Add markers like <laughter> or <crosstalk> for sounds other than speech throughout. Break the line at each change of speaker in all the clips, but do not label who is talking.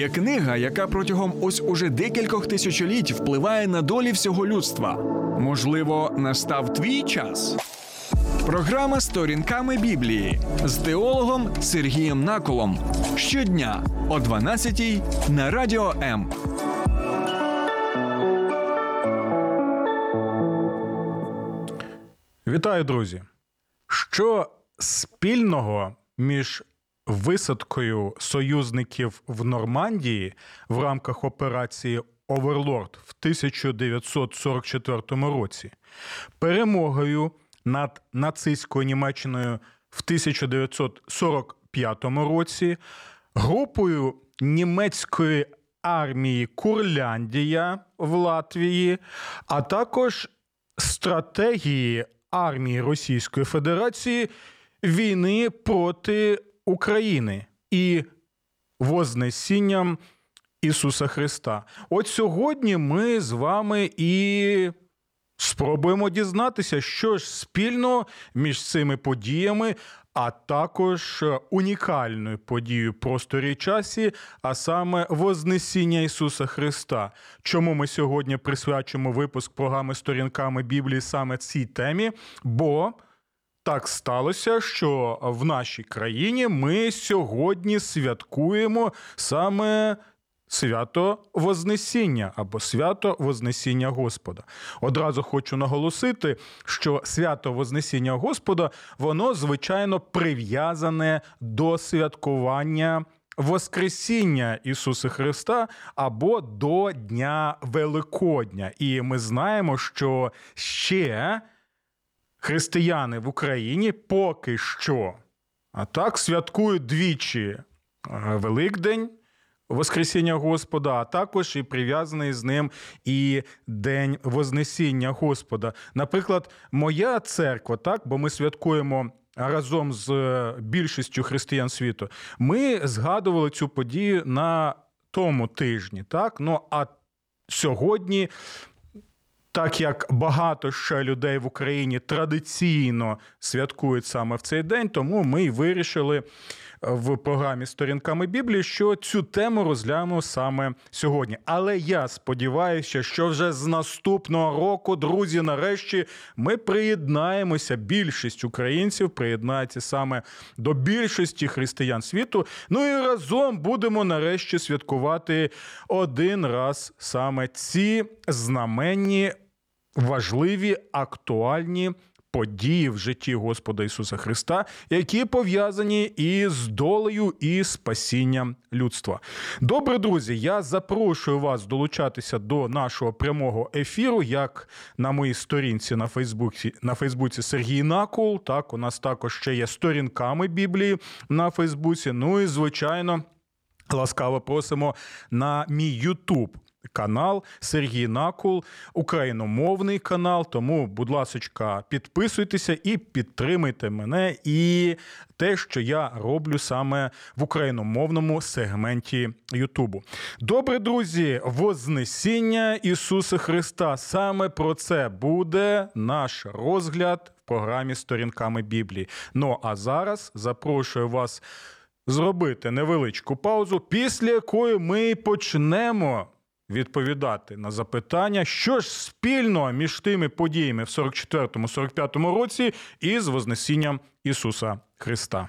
Є книга, яка протягом ось уже декількох тисячоліть впливає на долі всього людства. Можливо, настав твій час. Програма сторінками Біблії з теологом Сергієм Наколом щодня о 12-й на радіо М.
Вітаю, друзі! Що спільного між висадкою союзників в Нормандії в рамках операції Оверлорд в 1944 році, перемогою над нацистською Німеччиною в 1945 році, групою німецької армії Курляндія в Латвії, а також стратегії армії Російської Федерації війни проти України і Вознесінням Ісуса Христа. От сьогодні ми з вами і спробуємо дізнатися, що ж спільно між цими подіями, а також унікальною подією просторі часі, а саме Вознесіння Ісуса Христа. Чому ми сьогодні присвячуємо випуск програми сторінками Біблії саме цій темі? Бо так сталося, що в нашій країні ми сьогодні святкуємо саме свято Вознесіння або свято Вознесіння Господа. Одразу хочу наголосити, що свято Вознесіння Господа, воно звичайно прив'язане до святкування. Воскресіння Ісуса Христа або до Дня Великодня. І ми знаємо, що ще християни в Україні поки що а так святкують двічі е, Великдень. Воскресіння Господа, а також і прив'язаний з ним і День Вознесіння Господа. Наприклад, моя церква, так, бо ми святкуємо разом з е, більшістю християн світу. Ми згадували цю подію на тому тижні. так, ну а сьогодні так як багато ще людей в Україні традиційно святкують саме в цей день, тому ми й вирішили в програмі Сторінками Біблії, що цю тему розглянемо саме сьогодні. Але я сподіваюся, що вже з наступного року, друзі, нарешті ми приєднаємося. Більшість українців приєднається саме до більшості християн світу. Ну і разом будемо нарешті святкувати один раз саме ці знаменні важливі актуальні. Події в житті Господа Ісуса Христа, які пов'язані із долею і спасінням людства. Добре, друзі, я запрошую вас долучатися до нашого прямого ефіру, як на моїй сторінці на Фейсбуці на Фейсбуці Сергій Накул. Так, у нас також ще є сторінками Біблії на Фейсбуці. Ну і звичайно. Ласкаво просимо на мій Ютуб канал Сергій Накул, україномовний канал. Тому, будь ласка, підписуйтеся і підтримайте мене і те, що я роблю саме в україномовному сегменті Ютубу. Добре, друзі, Вознесіння Ісуса Христа. Саме про це буде наш розгляд в програмі Сторінками Біблії. Ну а зараз запрошую вас. Зробити невеличку паузу, після якої ми почнемо відповідати на запитання, що ж спільно між тими подіями в 44-45 році із Вознесінням Ісуса Христа.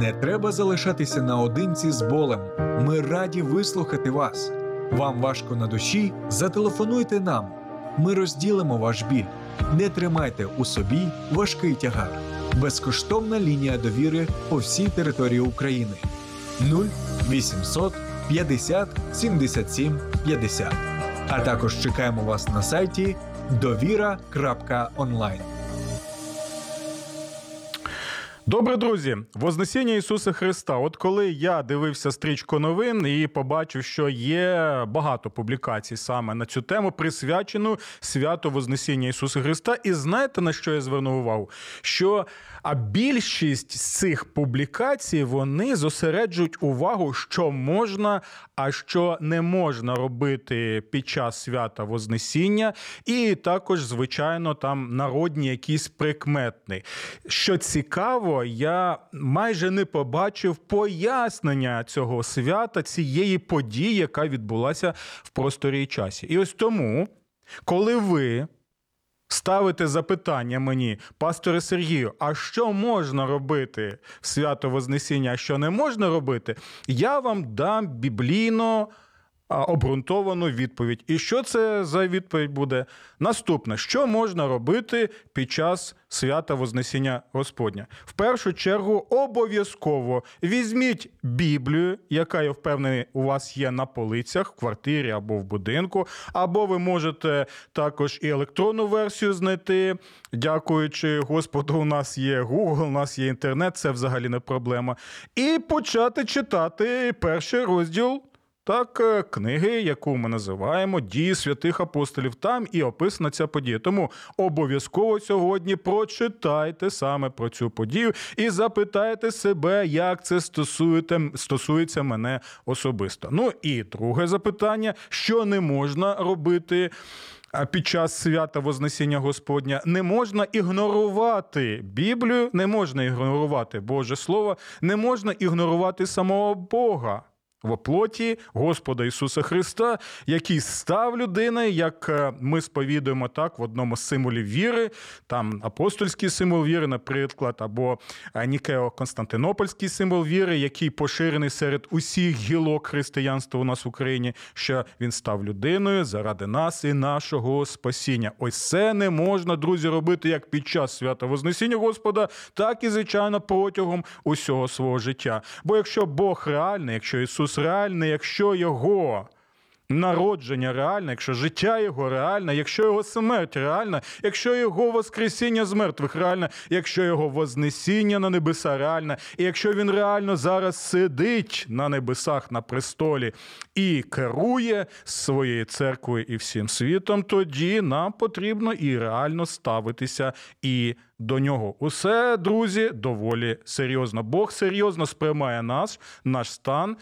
Не треба залишатися наодинці з болем. Ми раді вислухати вас. Вам важко на душі? Зателефонуйте нам. Ми розділимо ваш біль. Не тримайте у собі важкий тягар. Безкоштовна лінія довіри по всій території України 0800 50 77 50. А також чекаємо вас на сайті довіра.онлайн.
Добре, друзі, Вознесіння Ісуса Христа. От коли я дивився стрічку новин і побачив, що є багато публікацій саме на цю тему, присвячену святу Вознесіння Ісуса Христа. І знаєте на що я звернув увагу? Що а більшість з цих публікацій вони зосереджують увагу, що можна, а що не можна робити під час свята Вознесіння, і також, звичайно, там народні якісь прикметни. Що цікаво, я майже не побачив пояснення цього свята, цієї події, яка відбулася в просторі і часі. І ось тому, коли ви ставите запитання мені, пасторе Сергію, а що можна робити в свято Вознесіння, а що не можна робити, я вам дам біблійно обґрунтовану відповідь. І що це за відповідь буде? Наступне, що можна робити під час свята Вознесіння Господня? В першу чергу обов'язково візьміть Біблію, яка я впевнений, у вас є на полицях в квартирі або в будинку, або ви можете також і електронну версію знайти. Дякуючи Господу, у нас є Google, у нас є інтернет, це взагалі не проблема. І почати читати перший розділ. Так, е, книги, яку ми називаємо Дії святих апостолів, там і описана ця подія. Тому обов'язково сьогодні прочитайте саме про цю подію і запитайте себе, як це стосується мене особисто. Ну і друге запитання: що не можна робити. Під час свята Вознесіння Господня не можна ігнорувати Біблію, не можна ігнорувати Боже Слово, не можна ігнорувати самого Бога в оплоті Господа Ісуса Христа, який став людиною, як е, ми сповідуємо так в одному з символів віри, там апостольський символ віри, наприклад, або е, Нікео-Константинопольський символ віри, який поширений серед усіх гілок християнства у нас в Україні, що він став людиною заради нас і нашого спасіння. Ось це не можна, друзі, робити як під час свята Вознесіння Господа, так і звичайно протягом усього свого життя. Бо якщо Бог реальний, якщо Ісус Ісус реальний, якщо Його народження реальне, якщо життя Його реальне, якщо Його смерть реальна, якщо Його Воскресіння з мертвих реальне, якщо Його Вознесіння на небеса реальне, і якщо Він реально зараз сидить на небесах на престолі і керує своєю церквою і всім світом, тоді нам потрібно і реально ставитися і до нього. Усе, друзі, доволі серйозно. Бог серйозно сприймає нас, наш стан.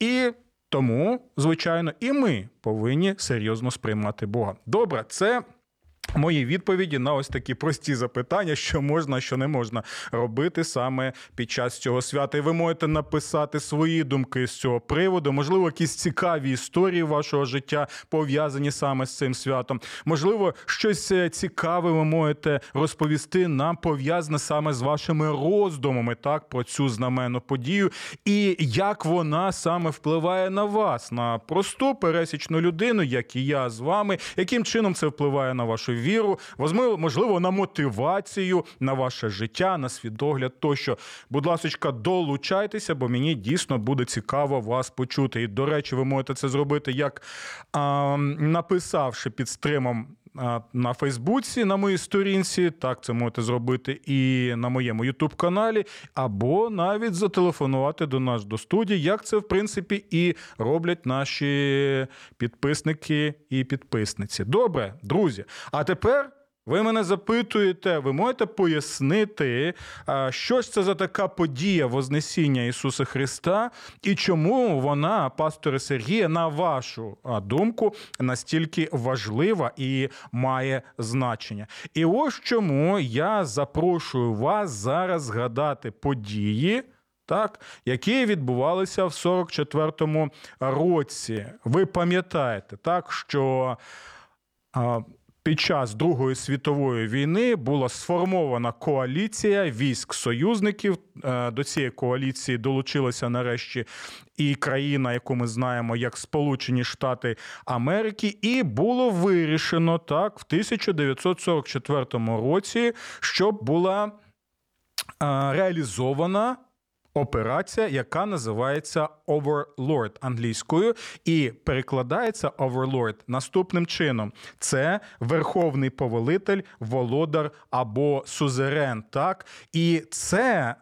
І тому, звичайно, і ми повинні серйозно сприймати Бога. Добре, це Мої відповіді на ось такі прості запитання, що можна, що не можна робити саме під час цього свята. І ви можете написати свої думки з цього приводу, можливо, якісь цікаві історії вашого життя пов'язані саме з цим святом. Можливо, щось е, цікаве ви можете розповісти нам пов'язане саме з вашими роздумами, так про цю знаменну подію, і як вона саме впливає на вас, на просту пересічну людину, як і я з вами, яким чином це впливає на вашу віру, можливо, на мотивацію, на ваше життя, на свідогляд тощо. Будь ласка, долучайтеся, бо мені дійсно буде цікаво вас почути. І, до речі, ви можете це зробити, як а, написавши під стримом. На Фейсбуці, на моїй сторінці, так це можете зробити і на моєму Ютуб-каналі, або навіть зателефонувати до нас до студії, як це в принципі і роблять наші підписники і підписниці. Добре, друзі. А тепер. Ви мене запитуєте, ви можете пояснити, що ж це за така подія Вознесіння Ісуса Христа, і чому вона, пасторе Сергія, на вашу думку, настільки важлива і має значення? І ось чому я запрошую вас зараз згадати події. Так, які відбувалися в 44-му році. Ви пам'ятаєте, так, що під час Другої світової війни була сформована коаліція військ союзників. Е, до цієї коаліції долучилася нарешті і країна, яку ми знаємо як Сполучені Штати Америки, і було вирішено так в 1944 році, щоб була е, реалізована операція, яка називається Overlord англійською, і перекладається Overlord наступним чином: це верховний повелитель, володар або сузерен. Так, і це.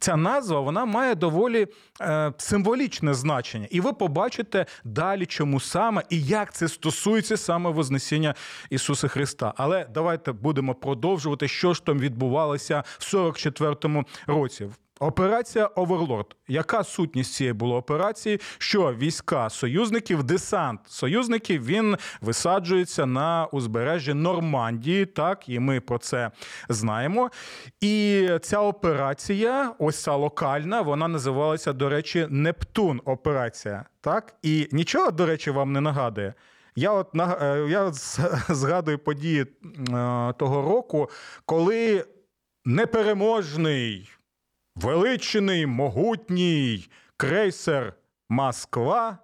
Ця назва вона має доволі е, символічне значення, і ви побачите далі, чому саме і як це стосується саме Вознесіння Ісуса Христа. Але давайте будемо продовжувати, що ж там відбувалося в 44-му році. Операція Оверлорд. Яка сутність цієї була операції? Що війська союзників, десант союзників він висаджується на узбережжі Нормандії, так і ми про це знаємо. І ця операція, ось ця локальна, вона називалася, до речі, Нептун. Операція. Так, і нічого, до речі, вам не нагадує. Я от е, я <laughs> згадую події е, того року, коли непереможний величний могутній крейсер Москва.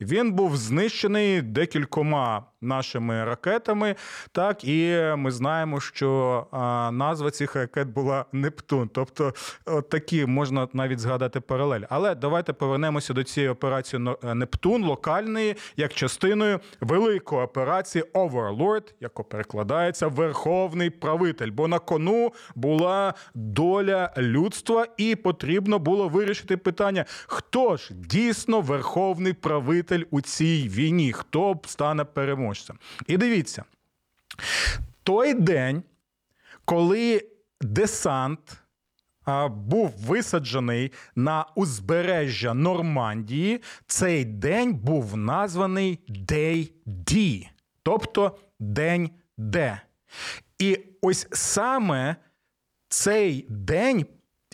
Він був знищений декількома нашими ракетами. Так, і ми знаємо, що назва цих ракет була Нептун. Тобто, от такі можна навіть згадати паралель. Але давайте повернемося до цієї операції Нептун локальної, як частиною великої операції Overlord, яка перекладається Верховний правитель. Бо на кону була доля людства, і потрібно було вирішити питання: хто ж дійсно верховний правитель у цій війні, хто стане переможцем переможцем. І дивіться, той день, коли десант був висаджений на узбережжя Нормандії, цей день був названий Day D, тобто День Д. І ось саме цей день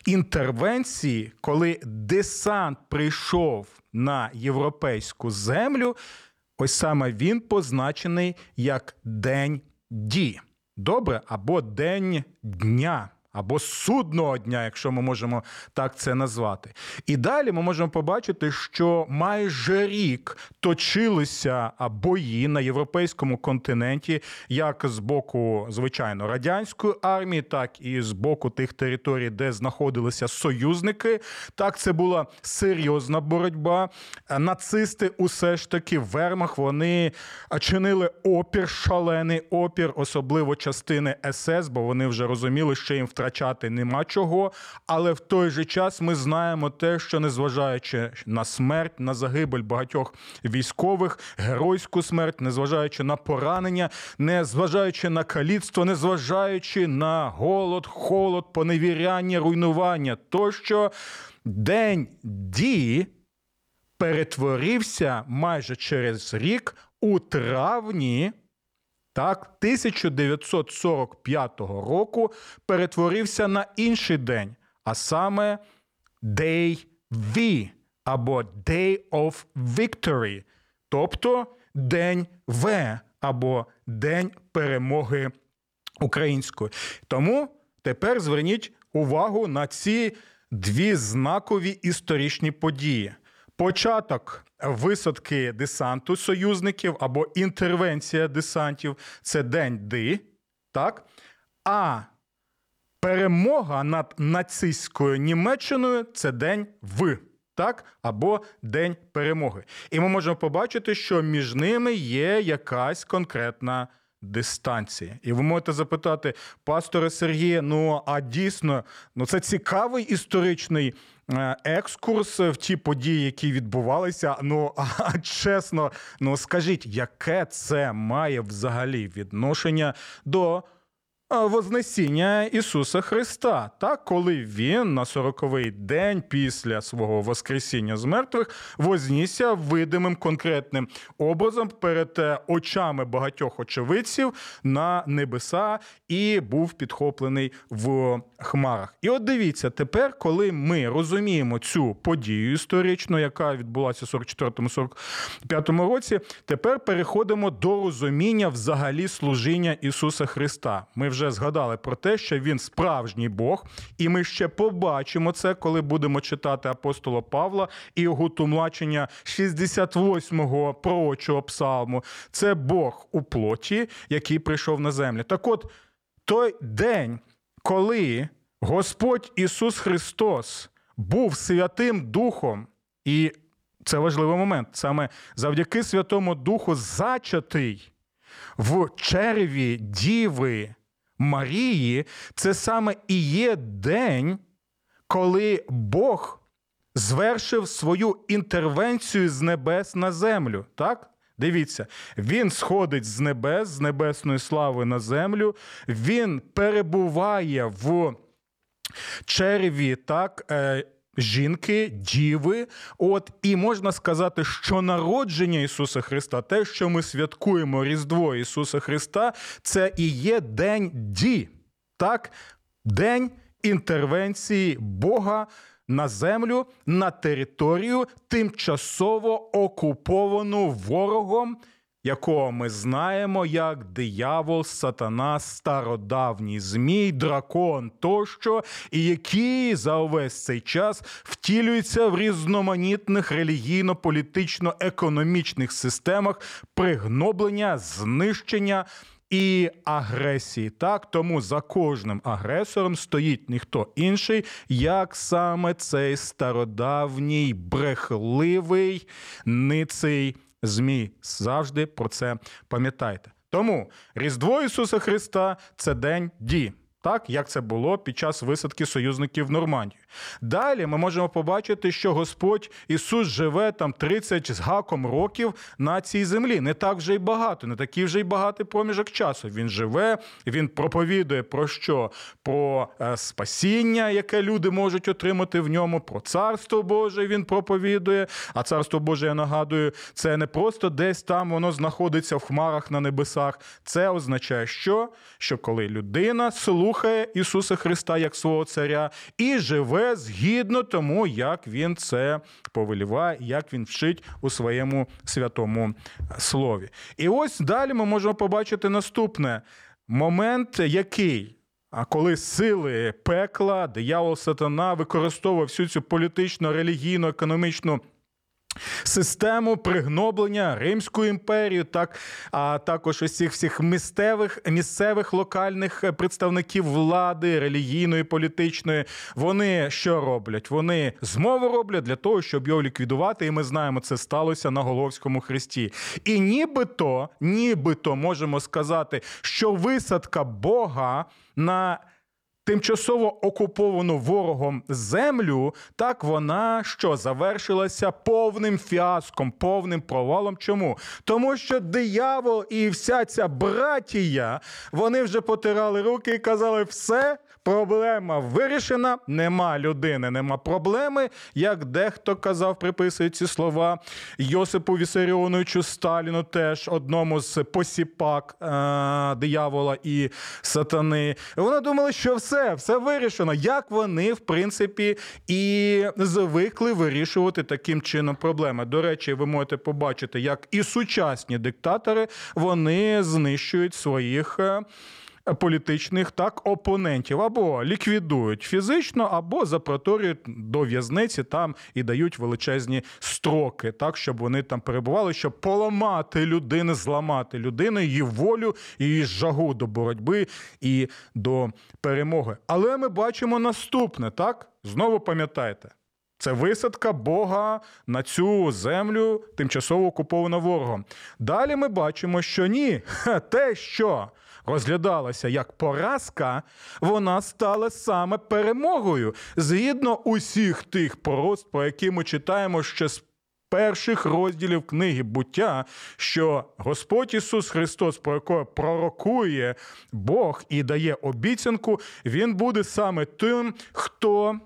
інтервенції, коли десант прийшов на європейську землю, Ось саме він позначений як День Ді. Добре, або День Дня або судного дня, якщо ми можемо так це назвати. І далі ми можемо побачити, що майже рік точилися бої на європейському континенті, як з боку, звичайно, радянської армії, так і з боку тих територій, де знаходилися союзники. Так, це була серйозна боротьба. Нацисти, усе ж таки, вермах вони чинили опір, шалений опір, особливо частини СС, бо вони вже розуміли, що їм втрачати нема чого. Але в той же час ми знаємо те, що незважаючи на смерть, на загибель багатьох військових, геройську смерть, незважаючи на поранення, незважаючи на каліцтво, незважаючи на голод, холод, поневіряння, руйнування, тощо день дії перетворився майже через рік у травні так, 1945 року перетворився на інший день, а саме Day V або Day of Victory, тобто День В або День перемоги української. Тому тепер зверніть увагу на ці дві знакові історичні події. Початок висадки десанту союзників або інтервенція десантів це день Ди, так? А перемога над нацистською Німеччиною це день В. Так, або День перемоги. І ми можемо побачити, що між ними є якась конкретна дистанція. І ви можете запитати, пасторе Сергія, ну а дійсно, ну це цікавий історичний екскурс в ті події, які відбувалися. Ну а чесно, ну скажіть, яке це має взагалі відношення до Вознесіння Ісуса Христа, так коли він на сороковий день після свого Воскресіння з мертвих вознісся видимим конкретним образом перед е, очами багатьох очевидців на небеса і був підхоплений в хмарах. І от дивіться, тепер, коли ми розуміємо цю подію історичну, яка відбулася в 44-45 році, тепер переходимо до розуміння взагалі служіння Ісуса Христа. Ми вже згадали про те, що він справжній Бог, і ми ще побачимо це, коли будемо читати апостола Павла і його тлумачення 68-го пророчого псалму. Це Бог у плоті, який прийшов на землю. Так от той день, коли Господь Ісус Христос був Святим Духом, і це важливий момент. Саме завдяки Святому Духу зачатий в черві Діви Марії, це саме і є день, коли Бог звершив свою інтервенцію з небес на землю. Так? Дивіться, він сходить з небес, з небесної слави на землю, він перебуває в черві, так. Е, Жінки, діви, от і можна сказати, що народження Ісуса Христа, те, що ми святкуємо Різдво Ісуса Христа, це і є день ді, так, день інтервенції Бога на землю, на територію, тимчасово окуповану ворогом, якого ми знаємо як диявол, сатана, стародавній змій, дракон тощо, і який за увесь цей час втілюється в різноманітних релігійно-політично-економічних системах пригноблення, знищення. І агресії, так тому за кожним агресором стоїть ніхто інший, як саме цей стародавній брехливий ниций змій. Завжди про це пам'ятайте. Тому Різдво Ісуса Христа це день дії. Так, як це було під час висадки союзників в Нормандію. Далі ми можемо побачити, що Господь Ісус живе там 30 з гаком років на цій землі. Не так вже й багато, не такий вже й багатий проміжок часу. Він живе, він проповідує про що? Про е, спасіння, яке люди можуть отримати в ньому, про царство Боже він проповідує. А царство Боже, я нагадую, це не просто десь там воно знаходиться в хмарах на небесах. Це означає, що? Що коли людина слухає Ісуса Христа як свого царя і живе згідно тому, як він це повеліває, як він вчить у своєму святому слові. І ось далі ми можемо побачити наступне момент, який. А коли сили пекла, диявол сатана використовував всю цю політичну, релігійну, економічну Систему пригноблення Римської імперії, так а також усіх всіх місцевих місцевих локальних представників влади, релігійної, політичної. Вони що роблять? Вони змову роблять для того, щоб його ліквідувати. І ми знаємо, це сталося на Головському хресті. І нібито, нібито можемо сказати, що висадка Бога на тимчасово окуповану ворогом землю, так вона що завершилася повним фіаском, повним провалом. Чому? Тому що диявол і вся ця братія вони вже потирали руки і казали, все. Проблема вирішена, нема людини, нема проблеми. Як дехто казав, приписують ці слова Йосипу Вісаріоновичу Сталіну, теж одному з посіпак е- диявола і сатани. Вони думали, що все, все вирішено. Як вони, в принципі, і звикли вирішувати таким чином проблеми. До речі, ви можете побачити, як і сучасні диктатори вони знищують своїх. Політичних так опонентів або ліквідують фізично, або запроторюють до в'язниці там і дають величезні строки, так щоб вони там перебували, щоб поламати людину, зламати людину, її волю, її жагу до боротьби і до перемоги. Але ми бачимо наступне, так знову пам'ятайте. Це висадка Бога на цю землю, тимчасово окуповану ворогом. Далі ми бачимо, що ні, <laughs> те, що розглядалася як поразка, вона стала саме перемогою згідно усіх тих порост, про які ми читаємо ще з. Перших розділів книги буття, що Господь Ісус Христос, про якого пророкує Бог і дає обіцянку, Він буде саме тим, хто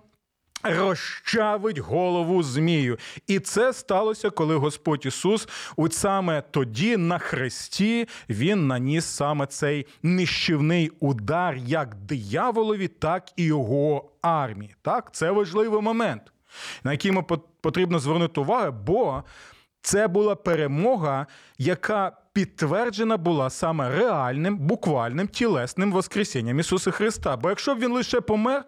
розчавить голову змію. І це сталося, коли Господь Ісус, от саме тоді на хресті, Він наніс саме цей нищівний удар як дияволові, так і його армії. Так, Це важливий момент, на який ми потрібно звернути увагу, бо це була перемога, яка підтверджена була саме реальним, буквальним тілесним Воскресінням Ісуса Христа. Бо якщо б він лише помер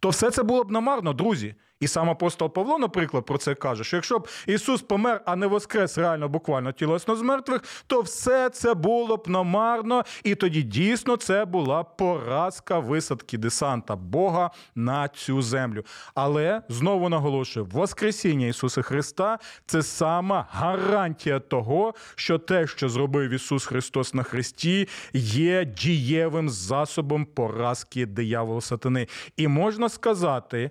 то все це було б намарно, друзі. І сам апостол Павло, наприклад, про це каже: що якщо б Ісус помер, а не воскрес реально буквально тілесно з мертвих, то все це було б намарно, і тоді дійсно це була поразка висадки десанта Бога на цю землю. Але знову наголошую, Воскресіння Ісуса Христа це сама гарантія того, що те, що зробив Ісус Христос на Христі, є дієвим засобом поразки диявола сатани. І можна сказати.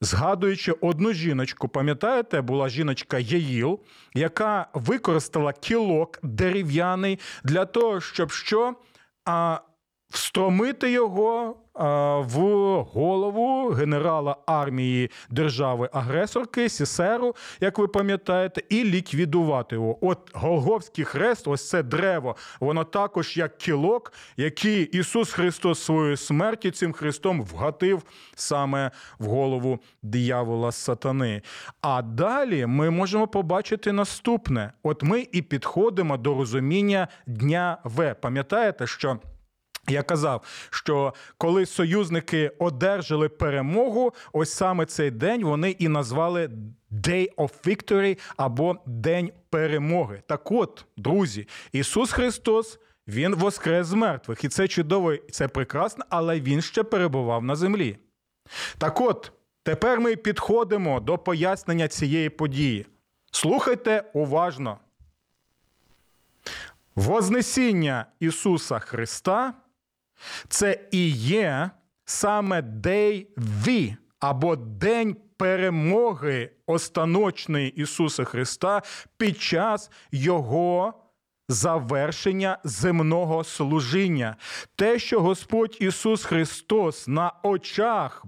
Згадуючи одну жіночку, пам'ятаєте, була жіночка Яїл, яка використала кілок дерев'яний для того, щоб що? А, встромити його в голову генерала армії держави-агресорки Сісеру, як ви пам'ятаєте, і ліквідувати його. От Голговський хрест, ось це древо, воно також як кілок, який Ісус Христос своєю смерті цим хрестом вгатив саме в голову диявола сатани. А далі ми можемо побачити наступне: от ми і підходимо до розуміння дня В. Пам'ятаєте, що. Я казав, що коли союзники одержали перемогу, ось саме цей день вони і назвали Day of Victory або День перемоги. Так от, друзі, Ісус Христос. Він воскрес з мертвих, і це чудово, і це прекрасно, але він ще перебував на землі. Так от, тепер ми підходимо до пояснення цієї події. Слухайте уважно. Вознесіння Ісуса Христа це і є саме Day V, або День перемоги останочної Ісуса Христа під час Його завершення земного служіння. Те, що Господь Ісус Христос на очах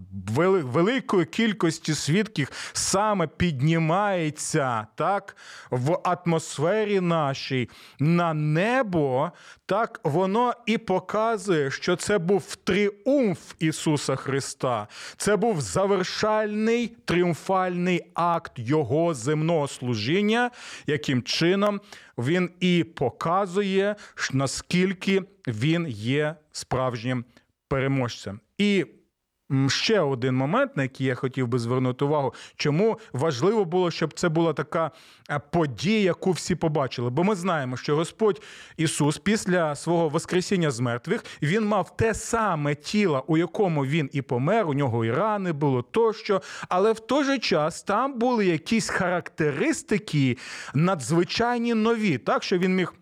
великої кількості свідків саме піднімається так, в атмосфері нашій на небо, так воно і показує, що це був тріумф Ісуса Христа. Це був завершальний тріумфальний акт Його земного служіння, яким чином він і показує, наскільки він є справжнім переможцем. І Ще один момент, на який я хотів би звернути увагу, чому важливо було, щоб це була така е, подія, яку всі побачили. Бо ми знаємо, що Господь Ісус після свого Воскресіння з мертвих він мав те саме тіло, у якому він і помер, у нього і рани було тощо. Але в той же час там були якісь характеристики надзвичайні нові, так що він міг,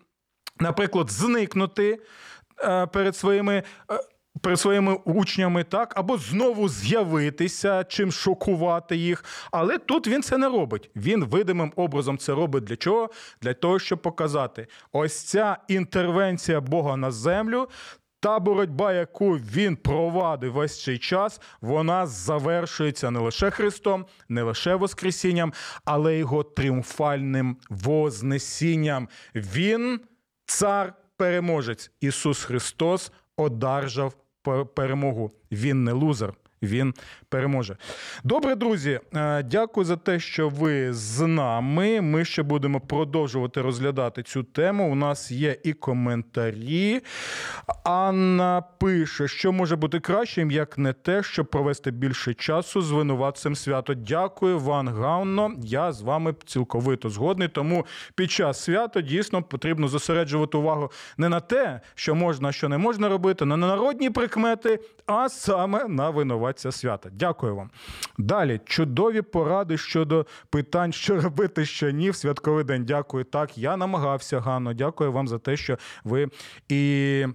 наприклад, зникнути е, перед своїми. Перед своїми учнями, так, або знову з'явитися, чим шокувати їх. Але тут він це не робить. Він видимим образом це робить для чого? Для того, щоб показати, ось ця інтервенція Бога на землю. Та боротьба, яку він провадив весь цей час, вона завершується не лише Христом, не лише Воскресінням, але його тріумфальним Вознесінням. Він, цар переможець, Ісус Христос, одержав перемогу. Він не лузер. Він переможе. Добре, друзі. Е, дякую за те, що ви з нами. Ми ще будемо продовжувати розглядати цю тему. У нас є і коментарі. Анна пише, що може бути кращим, як не те, щоб провести більше часу з винуватцем свято. Дякую, Ван Гаунно. Я з вами цілковито згодний. Тому під час свята дійсно потрібно зосереджувати увагу не на те, що можна, що не можна робити, не на народні прикмети, а саме на винуватця свята. Дякую вам. Далі чудові поради щодо питань, що робити, що ні в святковий день. Дякую. Так, я намагався, Ганно. Дякую вам за те, що ви і.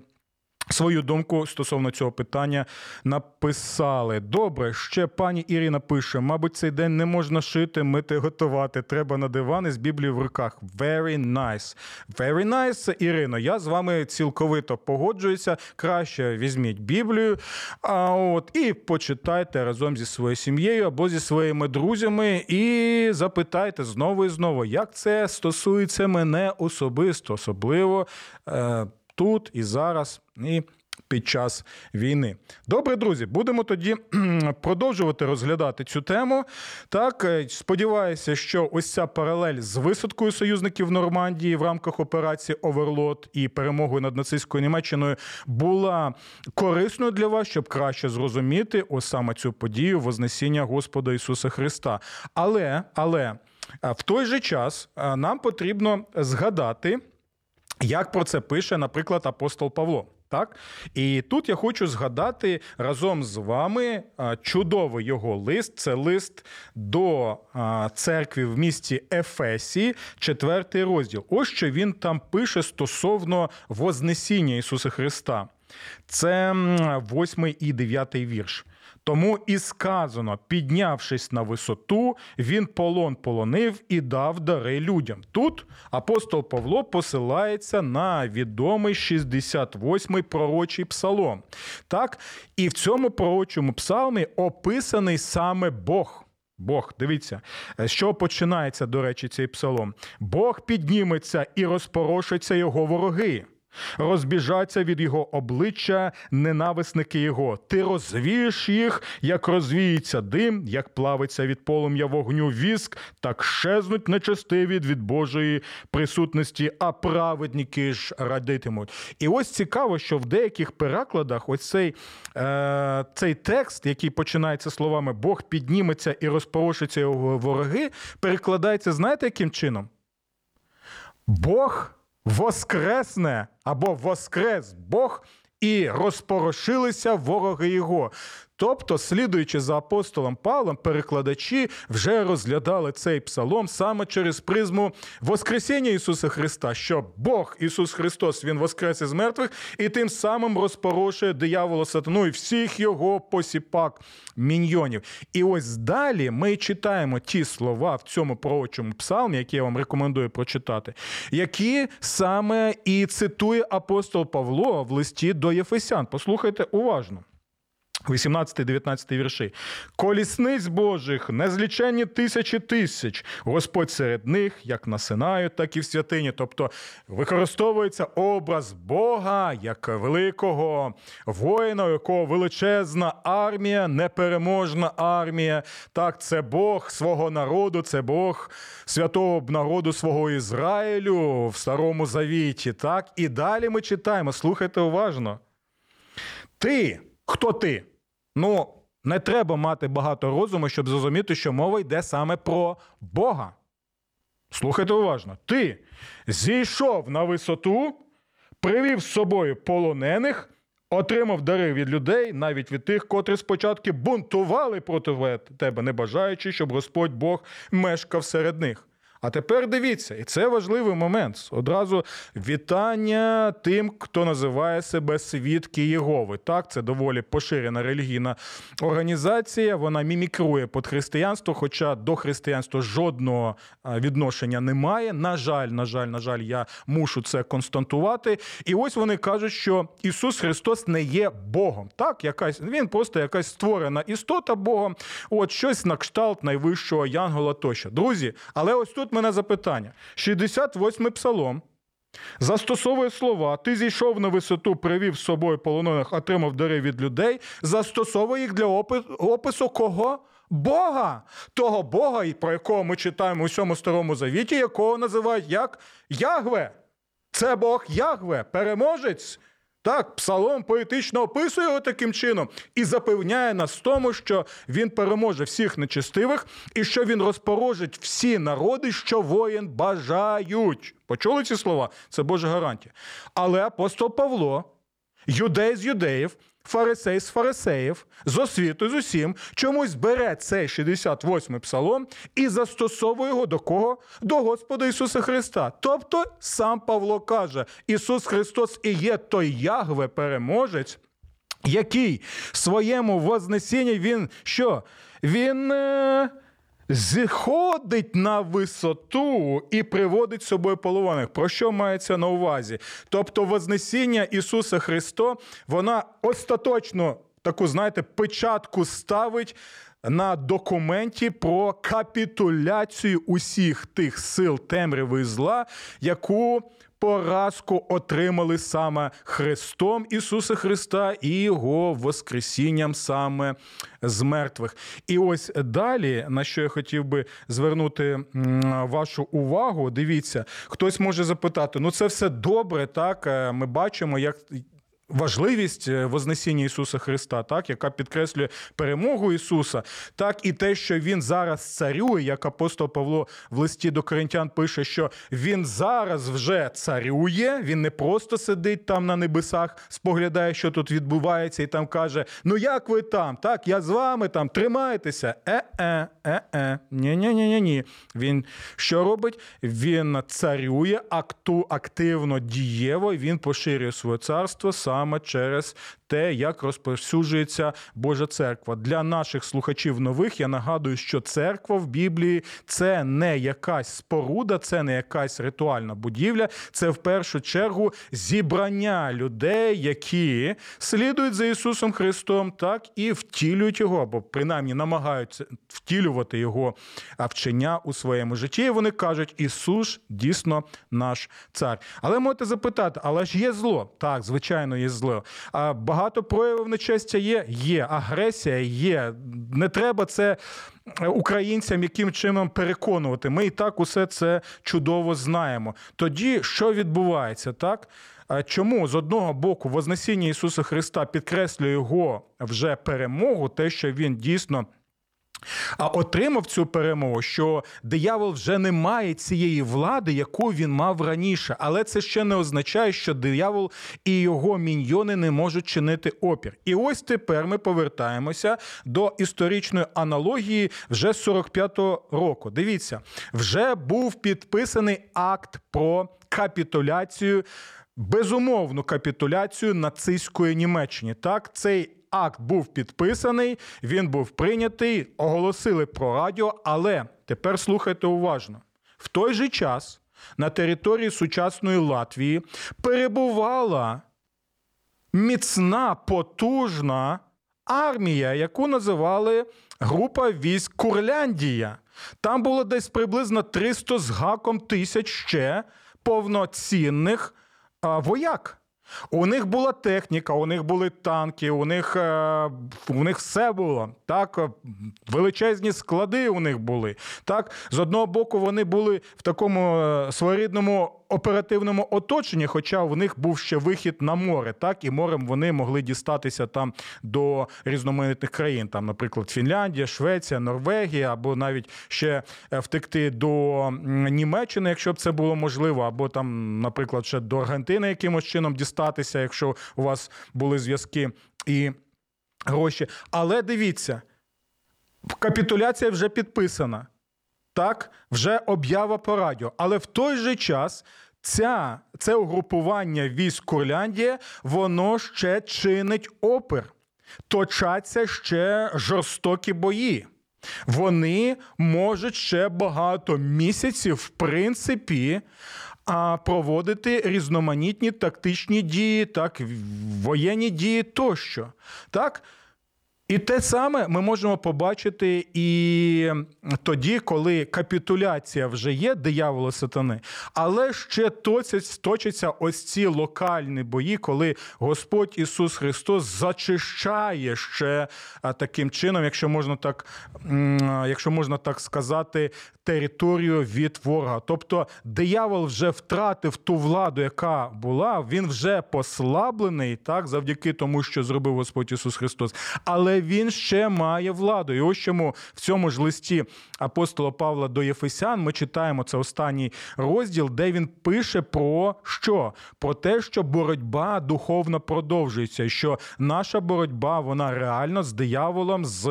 Свою думку стосовно цього питання написали. Добре, ще пані Ірина пише: мабуть, цей день не можна шити, мити, готувати. Треба на дивани з Біблією в руках. Very nice. Very nice, Ірино. Я з вами цілковито погоджуюся. Краще візьміть Біблію, а от і почитайте разом зі своєю сім'єю або зі своїми друзями, і запитайте знову і знову, як це стосується мене особисто, особливо. Е- тут і зараз. І під час війни. Добре, друзі, будемо тоді продовжувати розглядати цю тему. Так, е, сподіваюся, що ось ця паралель з висадкою союзників Нормандії в рамках операції Оверлот і перемогою над нацистською Німеччиною була корисною для вас, щоб краще зрозуміти ось саме цю подію Вознесіння Господа Ісуса Христа. Але, але в той же час нам потрібно згадати, як про це пише, наприклад, апостол Павло. Так, і тут я хочу згадати разом з вами чудовий його лист. Це лист до церкви в місті Ефесі, четвертий розділ. Ось що він там пише стосовно Вознесіння Ісуса Христа. Це восьмий і дев'ятий вірш. Тому і сказано, піднявшись на висоту, він полон полонив і дав дари людям. Тут апостол Павло посилається на відомий 68-й пророчий псалом. Так, і в цьому пророчому псалмі описаний саме Бог. Бог, дивіться, з чого починається, до речі, цей псалом. Бог підніметься і розпорошиться його вороги. Розбіжаться від його обличчя ненависники його. Ти розвієш їх, як розвіється дим, як плавиться від полум'я вогню віск, так щезнуть нечестиві від Божої присутності, а праведники ж радитимуть. І ось цікаво, що в деяких перекладах ось цей, е, цей текст, який починається словами Бог підніметься і розпорошиться його вороги, перекладається, знаєте, яким чином? Бог воскресне або воскрес Бог і розпорошилися вороги його. Тобто, слідуючи за апостолом Павлом, перекладачі вже розглядали цей псалом саме через призму Воскресіння Ісуса Христа, що Бог Ісус Христос Він воскрес із мертвих і тим самим розпорошує диявола сатану і всіх його посіпак міньйонів. І ось далі ми читаємо ті слова в цьому пророчому псалмі, які я вам рекомендую прочитати, які саме і цитує апостол Павло в листі до Єфесян. Послухайте уважно. 18-19 вірші. Колісниць Божих, незліченні тисячі тисяч. Господь серед них, як на Синаю, так і в святині. Тобто використовується образ Бога як великого воїна, у якого величезна армія, непереможна армія. Так, це Бог свого народу, це Бог святого народу свого Ізраїлю в Старому Завіті. Так, і далі ми читаємо. Слухайте уважно. Ти, хто ти? Ну, не треба мати багато розуму, щоб зрозуміти, що мова йде саме про Бога. Слухайте уважно. Ти зійшов на висоту, привів з собою полонених, отримав дари від людей, навіть від тих, котрі спочатку бунтували проти тебе, не бажаючи, щоб Господь Бог мешкав серед них. А тепер дивіться, і це важливий момент. Одразу вітання тим, хто називає себе свідки Єгови. Так, це доволі поширена релігійна організація. Вона мімікрує під християнство, хоча до християнства жодного відношення немає. На жаль, на жаль, на жаль, я мушу це констатувати. І ось вони кажуть, що Ісус Христос не є Богом. Так, якась він просто якась створена істота Богом. От щось на кшталт найвищого Янгола тощо. Друзі, але ось тут мене запитання. 68-й псалом. Застосовує слова, ти зійшов на висоту, привів з собою полонених, отримав дари від людей, застосовує їх для опису кого? Бога, того Бога, про якого ми читаємо у всьому старому завіті, якого називають як Ягве. Це Бог Ягве, переможець. Так, псалом поетично описує його таким чином і запевняє нас в тому, що він переможе всіх нечестивих і що він розпорожить всі народи, що воїн бажають. Почули ці слова? Це Божа гарантія. Але апостол Павло, юдей з юдеїв, фарисей з фарисеїв, з освітою з усім, чомусь бере цей 68-й псалом і застосовує його до кого? До Господа Ісуса Христа. Тобто сам Павло каже: Ісус Христос і є той Ягве переможець, який в своєму вознесінні Він що? Він. Е зходить на висоту і приводить з собою полонених. Про що мається на увазі? Тобто, Вознесіння Ісуса Христа, вона остаточно таку, знаєте, печатку ставить. На документі про капітуляцію усіх тих сил темряви і зла, яку поразку отримали саме Христом Ісуса Христа і Його Воскресінням саме з мертвих. І ось далі, на що я хотів би звернути вашу увагу, дивіться, хтось може запитати: ну це все добре, так е, ми бачимо, як важливість е, Вознесіння Ісуса Христа, так, яка підкреслює перемогу Ісуса, так і те, що Він зараз царює, як апостол Павло в листі до Коринтян пише, що Він зараз вже царює, він не просто сидить там на небесах, споглядає, що тут відбувається, і там каже: Ну як ви там? Так, я з вами там, тримайтеся. Е-е, е-е, ні-ні-ні. ні Він що робить? Він царює акту, активно дієво, він поширює своє царство сам саме через те, як розповсюджується Божа церква. Для наших слухачів нових я нагадую, що церква в Біблії це не якась споруда, це не якась ритуальна будівля, це в першу чергу зібрання людей, які слідують за Ісусом Христом, так і втілюють його, або принаймні намагаються втілювати його вчення у своєму житті. І вони кажуть, Ісус дійсно наш цар. Але можете запитати, але ж є зло? Так, звичайно, є зло. А багато проявів нечестя є, є агресія, є. Не треба це українцям яким чином переконувати. Ми і так усе це чудово знаємо. Тоді що відбувається, так? Чому з одного боку Вознесіння Ісуса Христа підкреслює його вже перемогу, те, що він дійсно. А отримав цю перемогу, що диявол вже не має цієї влади, яку він мав раніше. Але це ще не означає, що диявол і його міньйони не можуть чинити опір. І ось тепер ми повертаємося до історичної аналогії вже 45-го року. Дивіться, вже був підписаний акт про капітуляцію. Безумовну капітуляцію нацистської Німеччини. Так, цей акт був підписаний, він був прийнятий, оголосили про радіо, але тепер слухайте уважно: в той же час на території сучасної Латвії перебувала міцна, потужна армія, яку називали група військ Курляндія. Там було десь приблизно 300 з гаком тисяч ще повноцінних вояк. У них була техніка, у них були танки, у них е, у них все було. Так, величезні склади у них були. Так, з одного боку, вони були в такому е, своєрідному оперативному оточенні, хоча в них був ще вихід на море, так і морем вони могли дістатися там до різноманітних країн, там, наприклад, Фінляндія, Швеція, Норвегія, або навіть ще е, втекти до Німеччини, якщо б це було можливо, або там, наприклад, ще до Аргентини якимось чином дістатися, якщо у вас були зв'язки і гроші. Але дивіться, капітуляція вже підписана. Так, вже об'ява по радіо. Але в той же час ця, це угрупування військ Курляндія, воно ще чинить опір. Точаться ще жорстокі бої. Вони можуть ще багато місяців, в принципі, проводити різноманітні тактичні дії, так, воєнні дії тощо. Так? І те саме ми можемо побачити і тоді, коли капітуляція вже є диявола сатани, але ще точаться ось ці локальні бої, коли Господь Ісус Христос зачищає ще таким чином, якщо можна так, якщо можна так сказати, територію від ворога. Тобто диявол вже втратив ту владу, яка була, він вже послаблений, так, завдяки тому, що зробив Господь Ісус Христос. Але він ще має владу. І ось чому в цьому ж листі апостола Павла до Єфесян ми читаємо це останній розділ, де він пише про що? Про те, що боротьба духовно продовжується, що наша боротьба вона реально з дияволом, з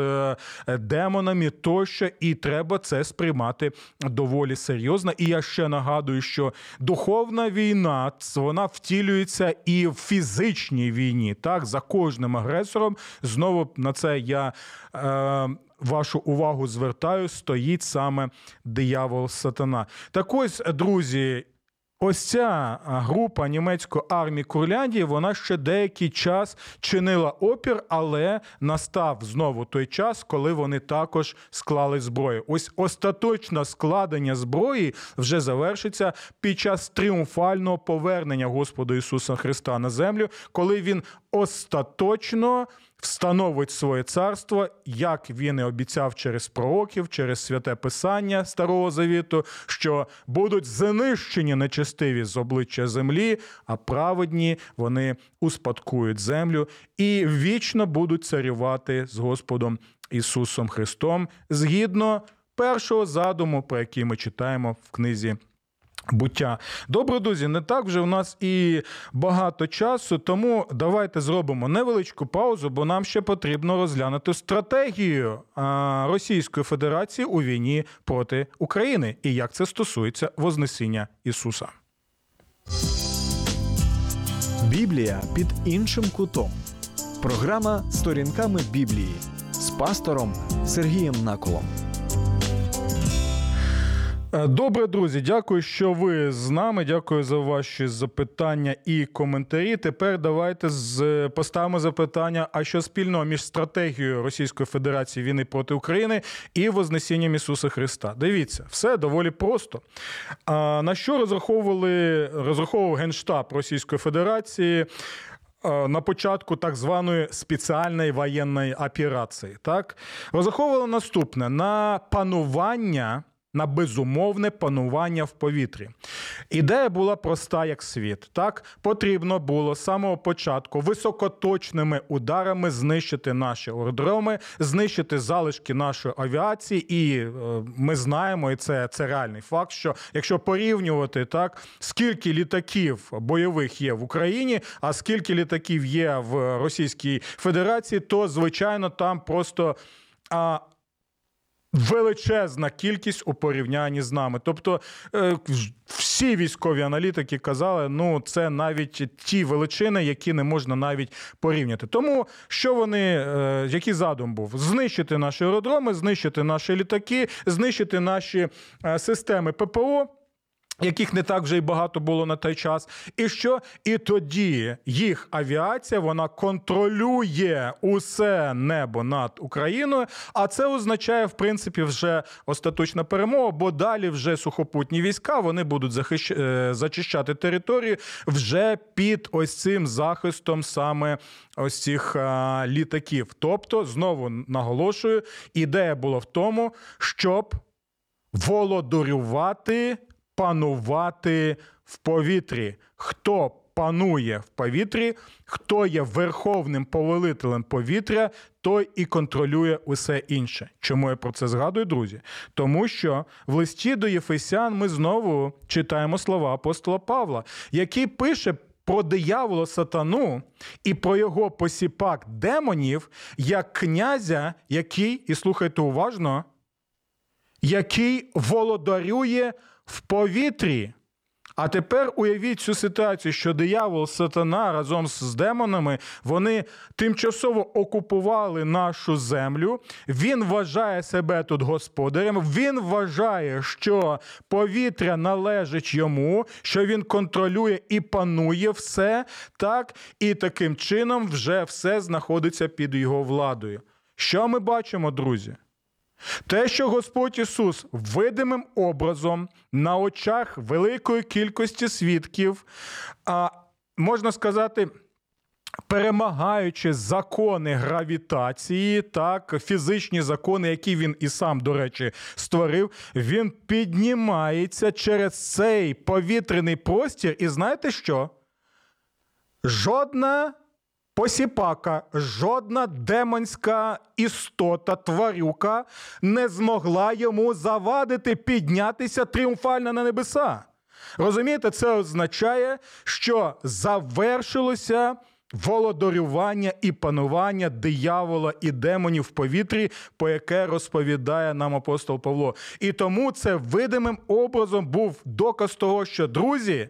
е, демонами тощо, і треба це сприймати доволі серйозно. І я ще нагадую, що духовна війна вона втілюється і в фізичній війні. Так, за кожним агресором знову на це я. Е, Вашу увагу звертаю, стоїть саме диявол сатана. Так ось, друзі, ось ця група німецької армії Курляндії, вона ще деякий час чинила опір, але настав знову той час, коли вони також склали зброю. Ось остаточне складення зброї вже завершиться під час тріумфального повернення Господа Ісуса Христа на землю, коли він остаточно встановить своє царство, як він і обіцяв через пророків, через святе писання Старого Завіту, що будуть знищені нечестиві з обличчя землі, а праведні вони успадкують землю і вічно будуть царювати з Господом Ісусом Христом згідно першого задуму, про який ми читаємо в книзі. Буття. Добре, друзі, не так вже в нас і багато часу, тому давайте зробимо невеличку паузу, бо нам ще потрібно розглянути стратегію Російської Федерації у війні проти України і як це стосується Вознесіння Ісуса.
Біблія під іншим кутом. Програма сторінками Біблії з пастором Сергієм Наколом.
Е, добре, друзі, дякую, що ви з нами. Дякую за ваші запитання і коментарі. Тепер давайте з поставимо запитання: а що спільного між стратегією Російської Федерації війни проти України і Вознесінням Ісуса Христа? Дивіться, все доволі просто. А на що розраховували розраховував Генштаб Російської Федерації? Е, на початку так званої спеціальної воєнної операції, так розраховували наступне на панування на безумовне панування в повітрі. Ідея була проста, як світ. Так потрібно було з самого початку високоточними ударами знищити наші аеродроми, знищити залишки нашої авіації. І е, ми знаємо, і це це реальний факт. Що якщо порівнювати так, скільки літаків бойових є в Україні, а скільки літаків є в Російській Федерації, то звичайно там просто. А величезна кількість у порівнянні з нами. Тобто е, всі військові аналітики казали, ну це навіть ті величини, які не можна навіть порівняти. Тому що вони, е, який задум був? Знищити наші аеродроми, знищити наші літаки, знищити наші е, системи ППО яких не так вже й багато було на той час, і що і тоді їх авіація вона контролює усе небо над Україною. А це означає, в принципі, вже остаточна перемога, бо далі вже сухопутні війська вони будуть захищ... Е, зачищати територію вже під ось цим захистом саме ось цих а, літаків. Тобто, знову наголошую, ідея була в тому, щоб володарювати панувати в повітрі. Хто панує в повітрі, хто є верховним повелителем повітря, той і контролює усе інше. Чому я про це згадую, друзі? Тому що в листі до Єфесян ми знову читаємо слова апостола Павла, який пише. Про диявола сатану і про його посіпак демонів як князя, який, і слухайте уважно, який володарює в повітрі. А тепер уявіть цю ситуацію, що диявол, сатана разом з демонами вони тимчасово окупували нашу землю. Він вважає себе тут господарем. Він вважає, що повітря належить йому, що він контролює і панує все так, і таким чином вже все знаходиться під його владою. Що ми бачимо, друзі? Те, що Господь Ісус видимим образом на очах великої кількості свідків, а можна сказати, перемагаючи закони гравітації, так, фізичні закони, які він і сам, до речі, створив, він піднімається через цей повітряний простір. І знаєте що? Жодна Посіпака, жодна демонська істота, тварюка не змогла йому завадити піднятися тріумфально на небеса. Розумієте, це означає, що завершилося володарювання і панування диявола і демонів в повітрі, по яке розповідає нам апостол Павло. І тому це видимим образом був доказ того, що друзі.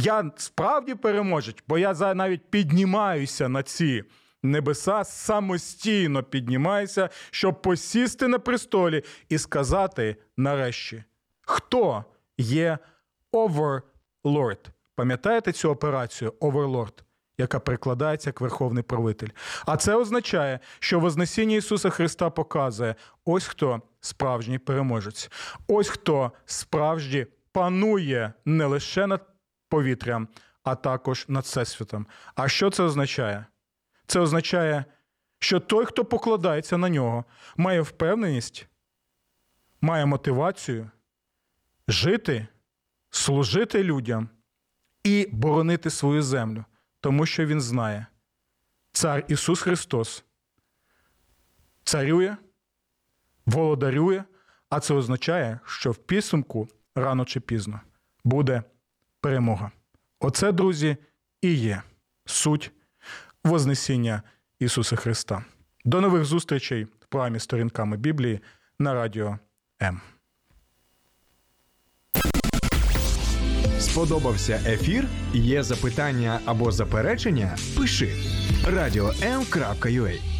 Я справді переможець, бо я навіть піднімаюся на ці небеса, самостійно піднімаюся, щоб посісти на престолі і сказати нарешті, хто є Overlord. Пам'ятаєте цю операцію Overlord, яка перекладається як Верховний правитель? А це означає, що Вознесіння Ісуса Христа показує: ось хто справжній переможець, ось хто справді панує не лише над повітрям, а також над всесвітом. А що це означає? Це означає, що той, хто покладається на нього, має впевненість, має мотивацію жити, служити людям і боронити свою землю, тому що він знає, цар Ісус Христос царює, володарює, а це означає, що в підсумку рано чи пізно буде перемога. Оце, друзі, і є суть Вознесіння Ісуса Христа. До нових зустрічей в програмі сторінками Біблії на радіо М.
Сподобався ефір? Є запитання або заперечення? Пиши радіом.ua